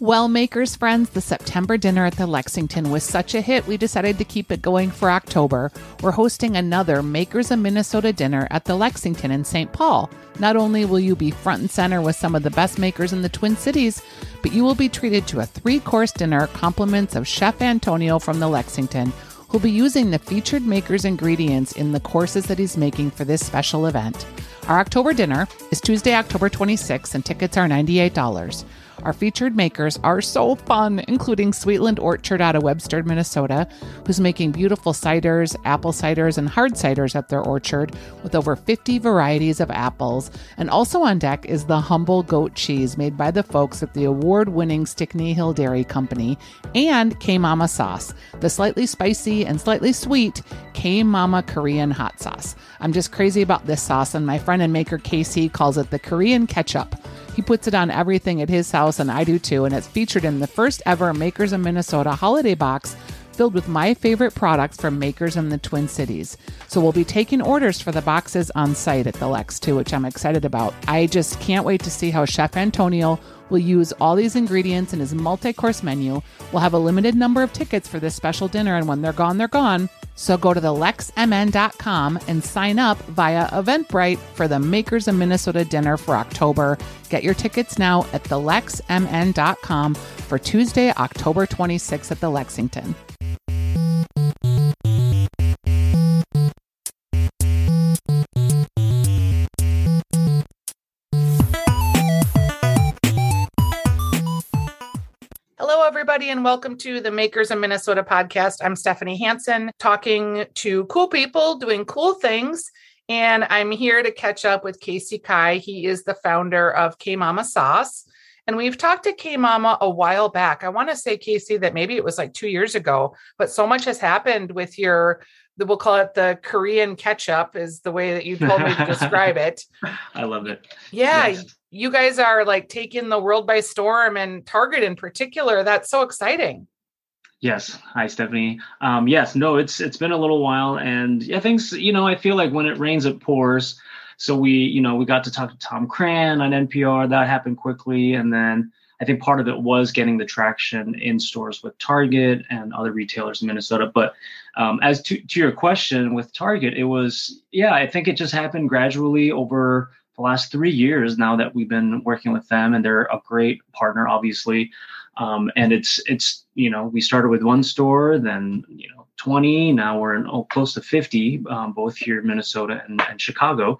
Well, Makers friends, the September dinner at the Lexington was such a hit, we decided to keep it going for October. We're hosting another Makers of Minnesota dinner at the Lexington in St. Paul. Not only will you be front and center with some of the best makers in the Twin Cities, but you will be treated to a three course dinner, compliments of Chef Antonio from the Lexington, who'll be using the featured maker's ingredients in the courses that he's making for this special event. Our October dinner is Tuesday, October 26th, and tickets are $98. Our featured makers are so fun, including Sweetland Orchard out of Webster, Minnesota, who's making beautiful ciders, apple ciders, and hard ciders at their orchard with over 50 varieties of apples. And also on deck is the humble goat cheese made by the folks at the award winning Stickney Hill Dairy Company and K Mama sauce, the slightly spicy and slightly sweet K Mama Korean hot sauce. I'm just crazy about this sauce, and my friend and maker Casey calls it the Korean ketchup. He puts it on everything at his house, and I do too. And it's featured in the first ever Makers of Minnesota holiday box filled with my favorite products from makers in the Twin Cities. So we'll be taking orders for the boxes on site at the Lex too, which I'm excited about. I just can't wait to see how Chef Antonio will use all these ingredients in his multi course menu. We'll have a limited number of tickets for this special dinner, and when they're gone, they're gone. So go to thelexmn.com and sign up via Eventbrite for the Makers of Minnesota dinner for October. Get your tickets now at thelexmn.com for Tuesday, October 26th at the Lexington. Everybody, and welcome to the Makers of Minnesota podcast. I'm Stephanie Hansen, talking to cool people doing cool things. And I'm here to catch up with Casey Kai. He is the founder of K Mama Sauce. And we've talked to K Mama a while back. I want to say, Casey, that maybe it was like two years ago, but so much has happened with your we'll call it the Korean ketchup is the way that you told me to describe it. I love it. Yeah, yes. You guys are like taking the world by storm and Target in particular. That's so exciting. Yes. Hi, Stephanie. Um, yes, no, it's it's been a little while, and yeah, things. You know, I feel like when it rains, it pours. So we, you know, we got to talk to Tom Crann on NPR. That happened quickly, and then I think part of it was getting the traction in stores with Target and other retailers in Minnesota. But um, as to, to your question with Target, it was, yeah, I think it just happened gradually over the last three years now that we've been working with them, and they're a great partner, obviously. Um, and it's it's you know we started with one store, then you know 20, now we're in oh, close to 50, um, both here in Minnesota and, and Chicago.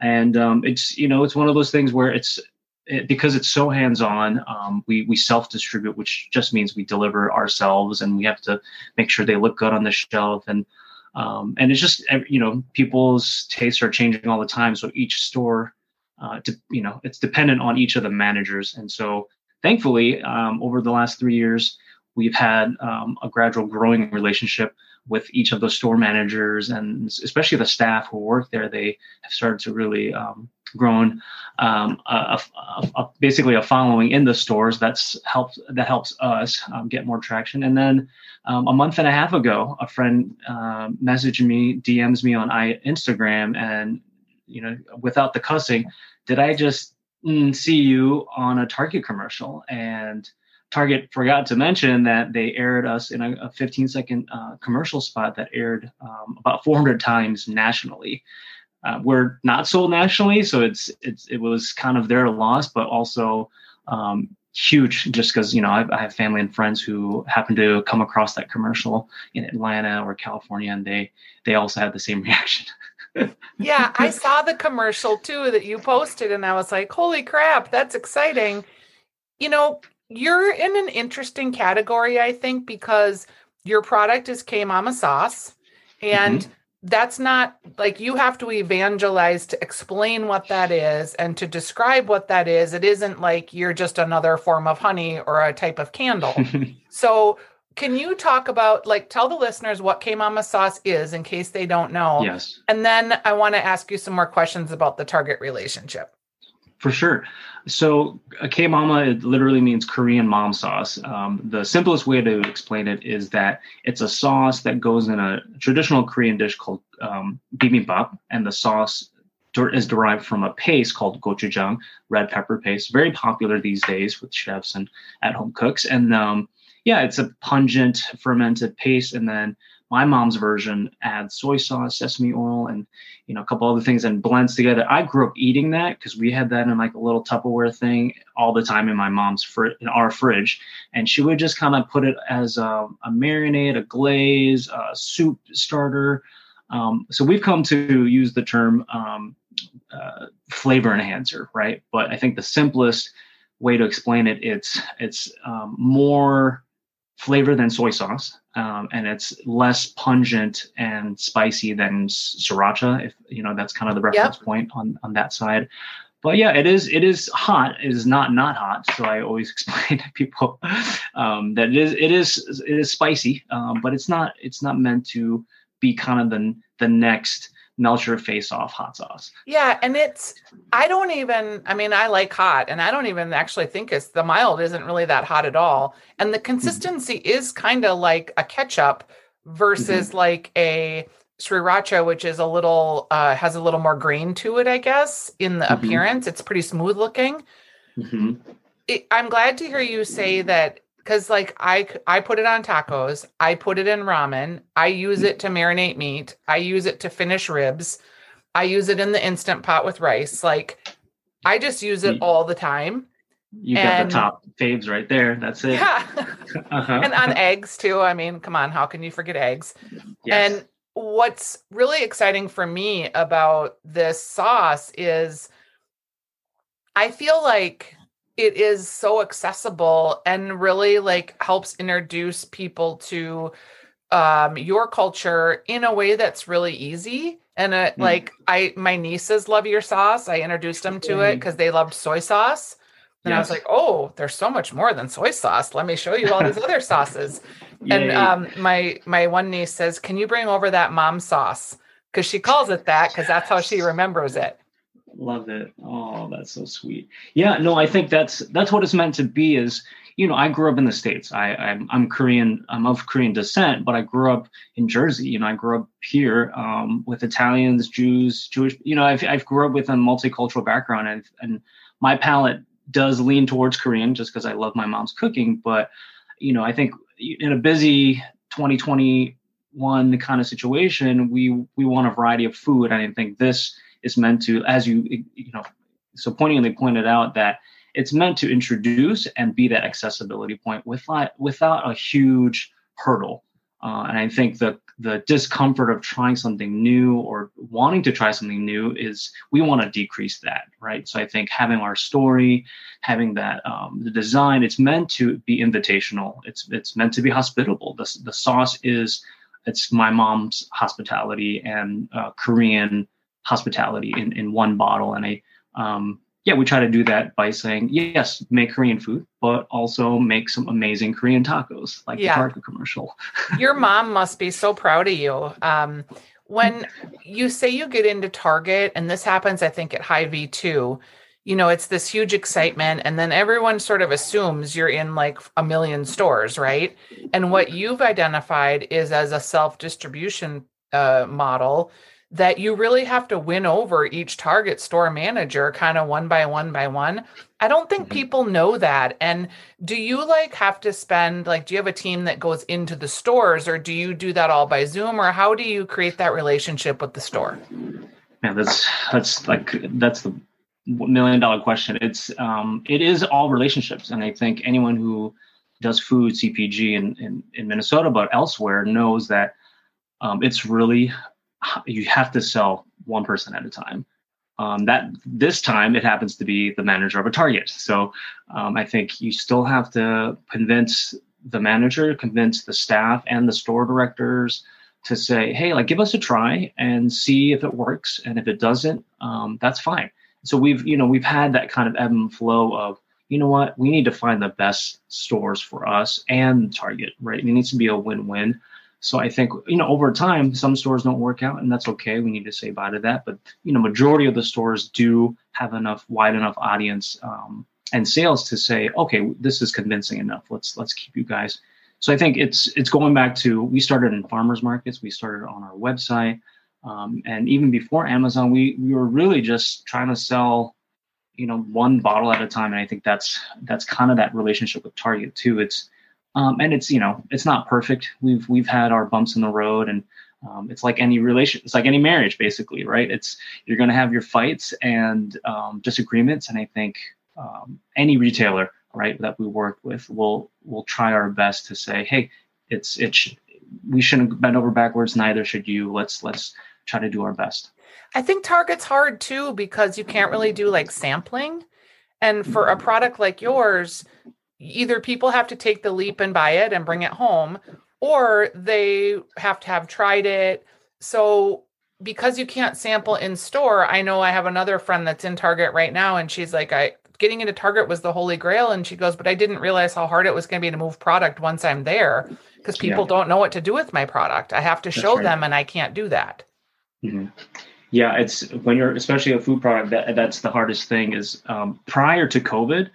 And um, it's you know it's one of those things where it's it, because it's so hands-on, um, we we self-distribute, which just means we deliver ourselves, and we have to make sure they look good on the shelf, and um, and it's just you know people's tastes are changing all the time, so each store, uh, to, you know, it's dependent on each of the managers, and so thankfully, um, over the last three years, we've had um, a gradual growing relationship with each of the store managers and especially the staff who work there. They have started to really um, grown um, a, a, a, basically a following in the stores that's helped that helps us um, get more traction and then um, a month and a half ago a friend uh, messaged me dms me on I, instagram and you know without the cussing did i just mm, see you on a target commercial and target forgot to mention that they aired us in a, 15 second uh, commercial spot that aired um, about 400 times nationally uh, we're not sold nationally, so it's it's it was kind of their loss, but also um, huge just because you know I've, I have family and friends who happen to come across that commercial in Atlanta or California, and they they also had the same reaction. Yeah, I saw the commercial too that you posted, and I was like, "Holy crap, that's exciting!" You know, you're in an interesting category, I think, because your product is K Mama sauce, and mm-hmm that's not like you have to evangelize to explain what that is and to describe what that is. It isn't like you're just another form of honey or a type of candle. so, can you talk about like tell the listeners what K Mama sauce is in case they don't know? Yes. And then I want to ask you some more questions about the target relationship. For sure. So K mama it literally means Korean mom sauce. Um, the simplest way to explain it is that it's a sauce that goes in a traditional Korean dish called um, bibimbap, and the sauce is derived from a paste called gochujang, red pepper paste, very popular these days with chefs and at-home cooks. And um, yeah, it's a pungent fermented paste, and then my mom's version adds soy sauce, sesame oil, and you know a couple other things and blends together. I grew up eating that because we had that in like a little Tupperware thing all the time in my mom's fr- in our fridge, and she would just kind of put it as a, a marinade, a glaze, a soup starter. Um, so we've come to use the term um, uh, flavor enhancer, right? But I think the simplest way to explain it, it's it's um, more flavor than soy sauce, um, and it's less pungent and spicy than sriracha. If you know, that's kind of the reference yep. point on on that side. But yeah, it is it is hot. It is not not hot. So I always explain to people um, that it is it is it is spicy, um, but it's not it's not meant to be kind of the the next melt your face off hot sauce. Yeah, and it's I don't even I mean I like hot and I don't even actually think it's the mild isn't really that hot at all. And the mm-hmm. consistency mm-hmm. is kind of like a ketchup versus mm-hmm. like a sriracha which is a little uh has a little more grain to it I guess in the mm-hmm. appearance. It's pretty smooth looking. Mm-hmm. It, I'm glad to hear you say that because like I I put it on tacos, I put it in ramen, I use it to marinate meat, I use it to finish ribs, I use it in the instant pot with rice. Like I just use it all the time. You and, got the top faves right there. That's it. Yeah. uh-huh. and on eggs too. I mean, come on, how can you forget eggs? Yes. And what's really exciting for me about this sauce is I feel like it is so accessible and really like helps introduce people to um your culture in a way that's really easy. And it, mm. like i my nieces love your sauce. I introduced them to it because they loved soy sauce. And yes. i was like oh there's so much more than soy sauce. Let me show you all these other sauces. And um my my one niece says can you bring over that mom sauce? Because she calls it that because that's how she remembers it love it. Oh that's so sweet. Yeah no i think that's that's what it's meant to be is you know i grew up in the states. I i'm, I'm korean i'm of korean descent but i grew up in jersey. You know i grew up here um, with italians jews jewish you know i've, I've grew up with a multicultural background. And, and my palate does lean towards korean just because i love my mom's cooking but you know i think in a busy 2021 kind of situation we we want a variety of food. And i think this is meant to, as you you know, so poignantly pointed out that it's meant to introduce and be that accessibility point without without a huge hurdle. Uh, and I think the the discomfort of trying something new or wanting to try something new is we want to decrease that, right? So I think having our story, having that um, the design, it's meant to be invitational. It's it's meant to be hospitable. The the sauce is it's my mom's hospitality and uh, Korean hospitality in, in one bottle. And I, um, yeah, we try to do that by saying, yes, make Korean food, but also make some amazing Korean tacos, like yeah. the Target commercial. Your mom must be so proud of you. Um, when you say you get into Target, and this happens, I think, at Hy-Vee too, you know, it's this huge excitement, and then everyone sort of assumes you're in like a million stores, right? And what you've identified is as a self distribution uh, model that you really have to win over each target store manager kind of one by one by one. I don't think mm-hmm. people know that. And do you like have to spend like do you have a team that goes into the stores or do you do that all by Zoom or how do you create that relationship with the store? Yeah, that's that's like that's the million dollar question. It's um it is all relationships and I think anyone who does food CPG in in, in Minnesota but elsewhere knows that um, it's really you have to sell one person at a time. Um, that this time it happens to be the manager of a target. So um, I think you still have to convince the manager, convince the staff and the store directors to say, hey, like give us a try and see if it works. And if it doesn't, um, that's fine. So we've, you know, we've had that kind of ebb and flow of, you know what, we need to find the best stores for us and target, right? It needs to be a win-win. So I think you know over time some stores don't work out, and that's okay. We need to say bye to that. But you know, majority of the stores do have enough wide enough audience um, and sales to say, okay, this is convincing enough. Let's let's keep you guys. So I think it's it's going back to we started in farmers markets. We started on our website. Um, and even before Amazon, we we were really just trying to sell, you know, one bottle at a time. And I think that's that's kind of that relationship with Target too. It's um, and it's you know it's not perfect. We've we've had our bumps in the road, and um, it's like any relation. It's like any marriage, basically, right? It's you're going to have your fights and um, disagreements, and I think um, any retailer, right, that we work with will will try our best to say, hey, it's it's we shouldn't bend over backwards. Neither should you. Let's let's try to do our best. I think Target's hard too because you can't really do like sampling. And for a product like yours, either people have to take the leap and buy it and bring it home, or they have to have tried it. So because you can't sample in store, I know I have another friend that's in Target right now, and she's like, I getting into Target was the holy grail. And she goes, but I didn't realize how hard it was going to be to move product once I'm there because people yeah. don't know what to do with my product. I have to show right. them, and I can't do that. Mm-hmm. Yeah, it's when you're especially a food product that that's the hardest thing is um, prior to COVID,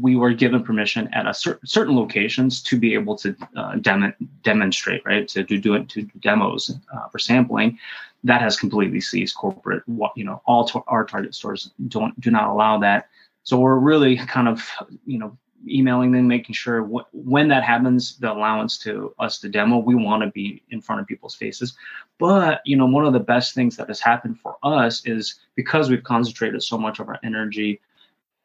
we were given permission at a cer- certain locations to be able to uh, dem- demonstrate, right, to do, do it to demos uh, for sampling. That has completely ceased. Corporate, you know, all to- our target stores don't do not allow that. So we're really kind of, you know, emailing them, making sure wh- when that happens, the allowance to us to demo, we want to be in front of people's faces. But you know, one of the best things that has happened for us is because we've concentrated so much of our energy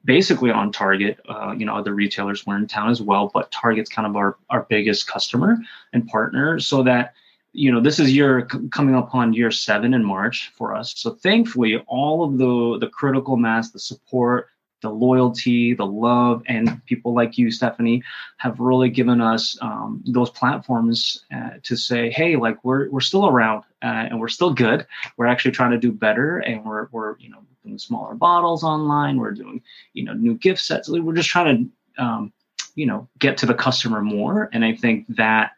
basically on Target. Uh, you know, other retailers were in town as well, but Target's kind of our our biggest customer and partner, so that you know this is year coming up on year seven in march for us so thankfully all of the the critical mass the support the loyalty, the love, and people like you, Stephanie, have really given us um, those platforms uh, to say, hey, like we're we're still around uh, and we're still good. We're actually trying to do better, and we're we're you know doing smaller bottles online. We're doing you know new gift sets. We're just trying to um, you know get to the customer more, and I think that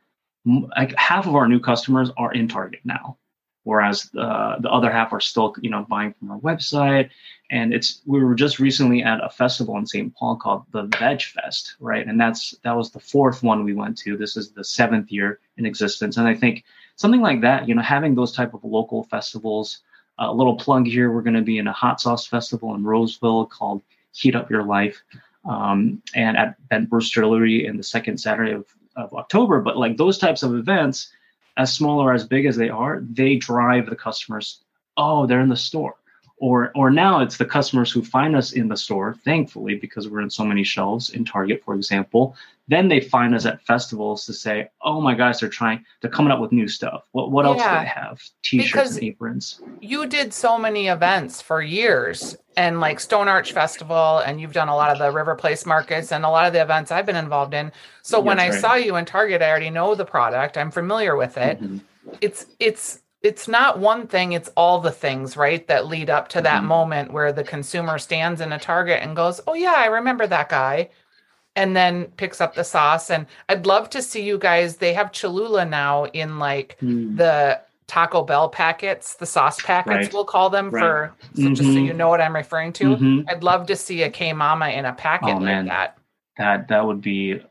like half of our new customers are in Target now whereas uh, the other half are still you know buying from our website. And it's we were just recently at a festival in st paul called the veg fest right? And that's that was the fourth one we went to. This is the seventh year in existence. And i think something like that you know having those type of local festivals a little plug here we're going to be in a hot sauce festival in roseville called heat up your life um, and at bent distillery in the second saturday of, of october. But like those types of events as small or as big as they are, they drive the customers. Oh, they're in the store. Or, or now it's the customers who find us in the store, thankfully, because we're in so many shelves in Target, for example. Then they find us at festivals to say, "Oh my gosh, they're trying, they're coming up with new stuff. What what else do they have? T-shirts because aprons." You did so many events for years, and like Stone Arch Festival, and you've done a lot of the River Place markets and a lot of the events I've been involved in. So when I right. saw you in Target, I already know the product. I'm familiar with it. Mm-hmm. It's it's it's not one thing, it's all the things, right, that lead up to that mm-hmm. moment where the consumer stands in a Target and goes, "Oh yeah, I remember that guy." And then picks up the sauce and I'd love to see you guys. They have Cholula now in like mm. the Taco Bell packets, the sauce packets, right. we'll call them right. for so mm-hmm. just so you know what I'm referring to. Mm-hmm. I'd love to see a K Mama in a packet oh, like man. that. That that would be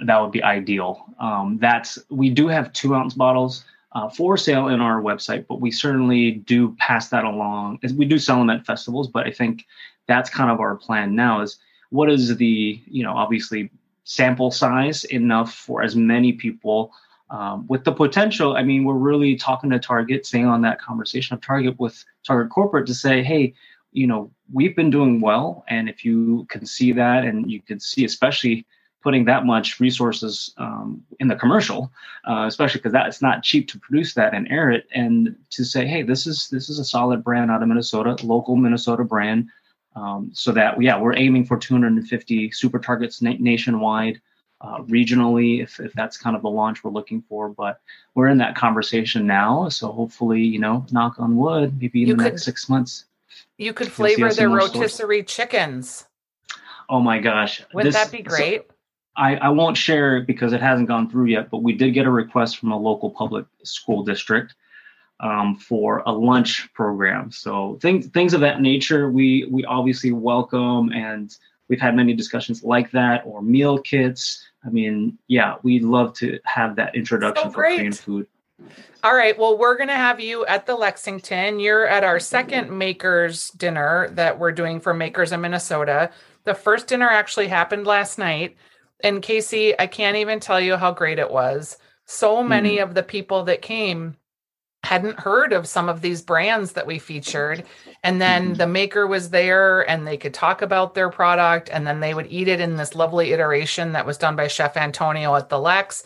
that would be ideal. Um, that's we do have two ounce bottles uh, for sale in our website, but we certainly do pass that along. We do sell them at festivals, but I think that's kind of our plan now. Is what is the you know obviously sample size enough for as many people um, with the potential, I mean, we're really talking to Target, staying on that conversation of Target with Target Corporate to say, hey, you know, we've been doing well. And if you can see that, and you can see, especially putting that much resources um, in the commercial, uh, especially because that's not cheap to produce that and air it, and to say, hey, this is this is a solid brand out of Minnesota, local Minnesota brand, um, so that yeah, we're aiming for 250 super targets na- nationwide uh, regionally if, if that's kind of the launch we're looking for but we're in that conversation now. So hopefully you know knock on wood maybe in you the could, next six months you could flavor their rotisserie stores. chickens. Oh my gosh wouldn't this, that be great? So I, I won't share it because it hasn't gone through yet but we did get a request from a local public school district um, for a lunch program. So things things of that nature we we obviously welcome and we've had many discussions like that or meal kits. I mean, yeah, we'd love to have that introduction so for Korean food. All right. Well, we're going to have you at the Lexington. You're at our second makers dinner that we're doing for makers in Minnesota. The first dinner actually happened last night. And Casey, I can't even tell you how great it was. So many mm. of the people that came hadn't heard of some of these brands that we featured. And then mm-hmm. the maker was there and they could talk about their product and then they would eat it in this lovely iteration that was done by Chef Antonio at the Lex.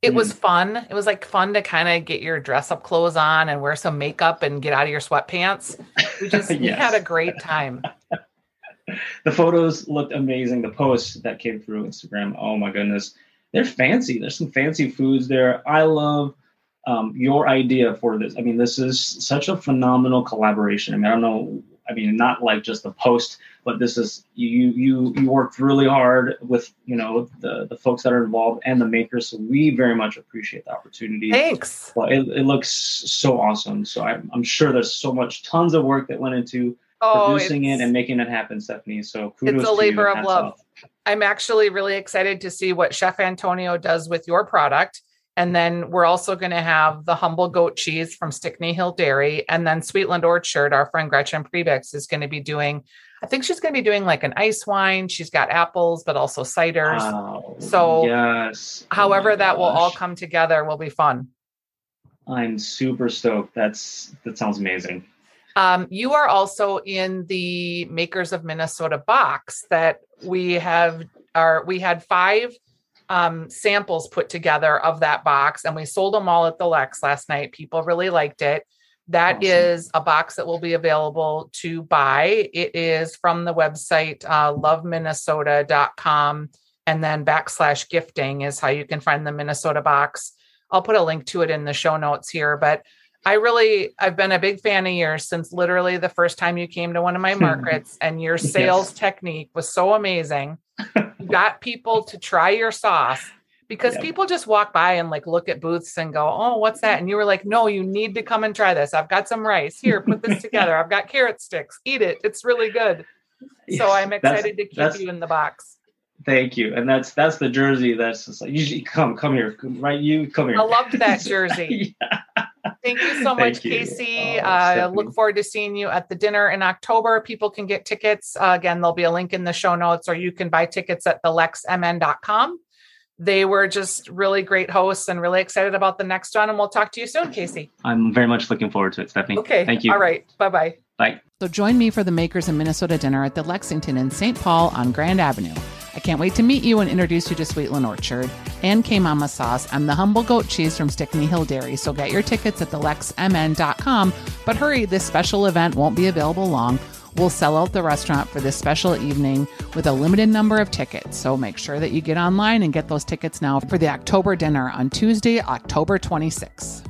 It mm. was fun. It was like fun to kind of get your dress up clothes on and wear some makeup and get out of your sweatpants. We just yes. we had a great time. the photos looked amazing. The posts that came through Instagram, oh my goodness. They're fancy. There's some fancy foods there. I love um, your idea for this. I mean, this is such a phenomenal collaboration. I mean, I don't know. I mean, not like just the post, but this is you you you worked really hard with you know the the folks that are involved and the makers. So we very much appreciate the opportunity. Thanks. Well, it, it looks so awesome. So I'm, I'm sure there's so much tons of work that went into oh, producing it and making it happen, Stephanie. So kudos it's a labor of love. Off. I'm actually really excited to see what Chef Antonio does with your product and then we're also going to have the humble goat cheese from Stickney Hill Dairy. And then Sweetland Orchard, our friend Gretchen Perbix, is going to be doing, I think she's going to be doing like an ice wine. She's got apples, but also ciders. So, yes. Oh however, oh that will all come together will be fun. I'm super stoked. That's that sounds amazing. Um, you are also in the Makers of Minnesota box that we have. Are we had five um, samples put together of that box, and we sold them all at the Lex last night. People really liked it. That awesome. is a box that will be available to buy. It is from the website uh, loveminnesota.com and then backslash gifting is how you can find the Minnesota box. I'll put a link to it in the show notes here, but I really I've been a big fan of yours since literally the first time you came to one of my markets and your sales yes. technique was so amazing. You got people to try your sauce because yep. people just walk by and like look at booths and go, "Oh, what's that?" And you were like, "No, you need to come and try this. I've got some rice. Here, put this together. I've got carrot sticks. Eat it. It's really good." Yes, so I'm excited to keep you in the box. Thank you. And that's that's the jersey that's just like you come come here, right? You come here. I loved that jersey. yeah. Thank you so much, you. Casey. Oh, uh, look forward to seeing you at the dinner in October. People can get tickets. Uh, again, there'll be a link in the show notes, or you can buy tickets at thelexmn.com. They were just really great hosts and really excited about the next one. And we'll talk to you soon, Casey. I'm very much looking forward to it, Stephanie. Okay. Thank you. All right. Bye bye. Bye. So join me for the Makers in Minnesota dinner at the Lexington in St. Paul on Grand Avenue. I can't wait to meet you and introduce you to Sweetland Orchard and K Mama Sauce and the humble goat cheese from Stickney Hill Dairy. So get your tickets at thelexmn.com. But hurry, this special event won't be available long. We'll sell out the restaurant for this special evening with a limited number of tickets. So make sure that you get online and get those tickets now for the October dinner on Tuesday, October 26th.